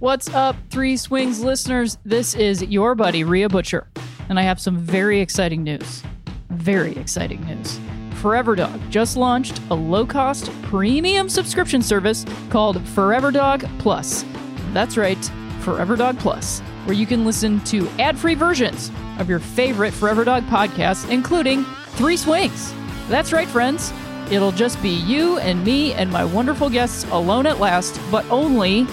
What's up, Three Swings listeners? This is your buddy, Rhea Butcher, and I have some very exciting news. Very exciting news. Forever Dog just launched a low cost premium subscription service called Forever Dog Plus. That's right, Forever Dog Plus, where you can listen to ad free versions of your favorite Forever Dog podcasts, including Three Swings. That's right, friends. It'll just be you and me and my wonderful guests alone at last, but only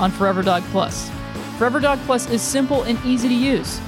on Forever Dog Plus. Forever Dog Plus is simple and easy to use.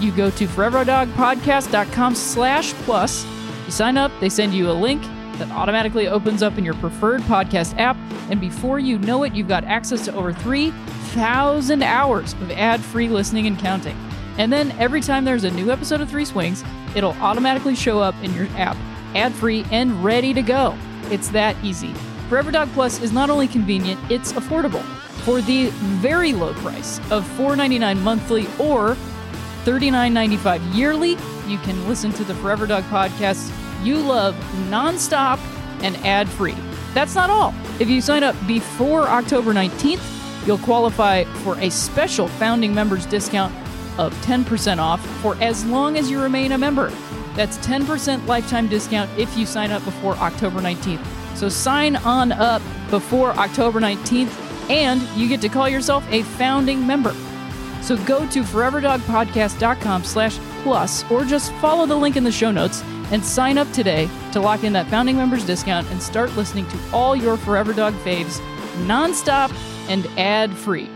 You go to foreverdogpodcast.com slash plus. You sign up, they send you a link that automatically opens up in your preferred podcast app, and before you know it, you've got access to over 3,000 hours of ad-free listening and counting. And then every time there's a new episode of Three Swings, it'll automatically show up in your app, ad-free and ready to go. It's that easy. Forever Dog Plus is not only convenient, it's affordable. For the very low price of $4.99 monthly or $39.95 yearly, you can listen to the Forever Dog podcasts you love nonstop and ad free. That's not all. If you sign up before October 19th, you'll qualify for a special founding members discount of 10% off for as long as you remain a member. That's 10% lifetime discount if you sign up before October 19th. So sign on up before October 19th and you get to call yourself a founding member. So go to foreverdogpodcast.com slash plus or just follow the link in the show notes and sign up today to lock in that founding members discount and start listening to all your Forever Dog faves nonstop and ad free.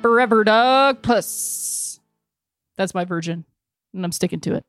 Forever Dog Plus. That's my version, and I'm sticking to it.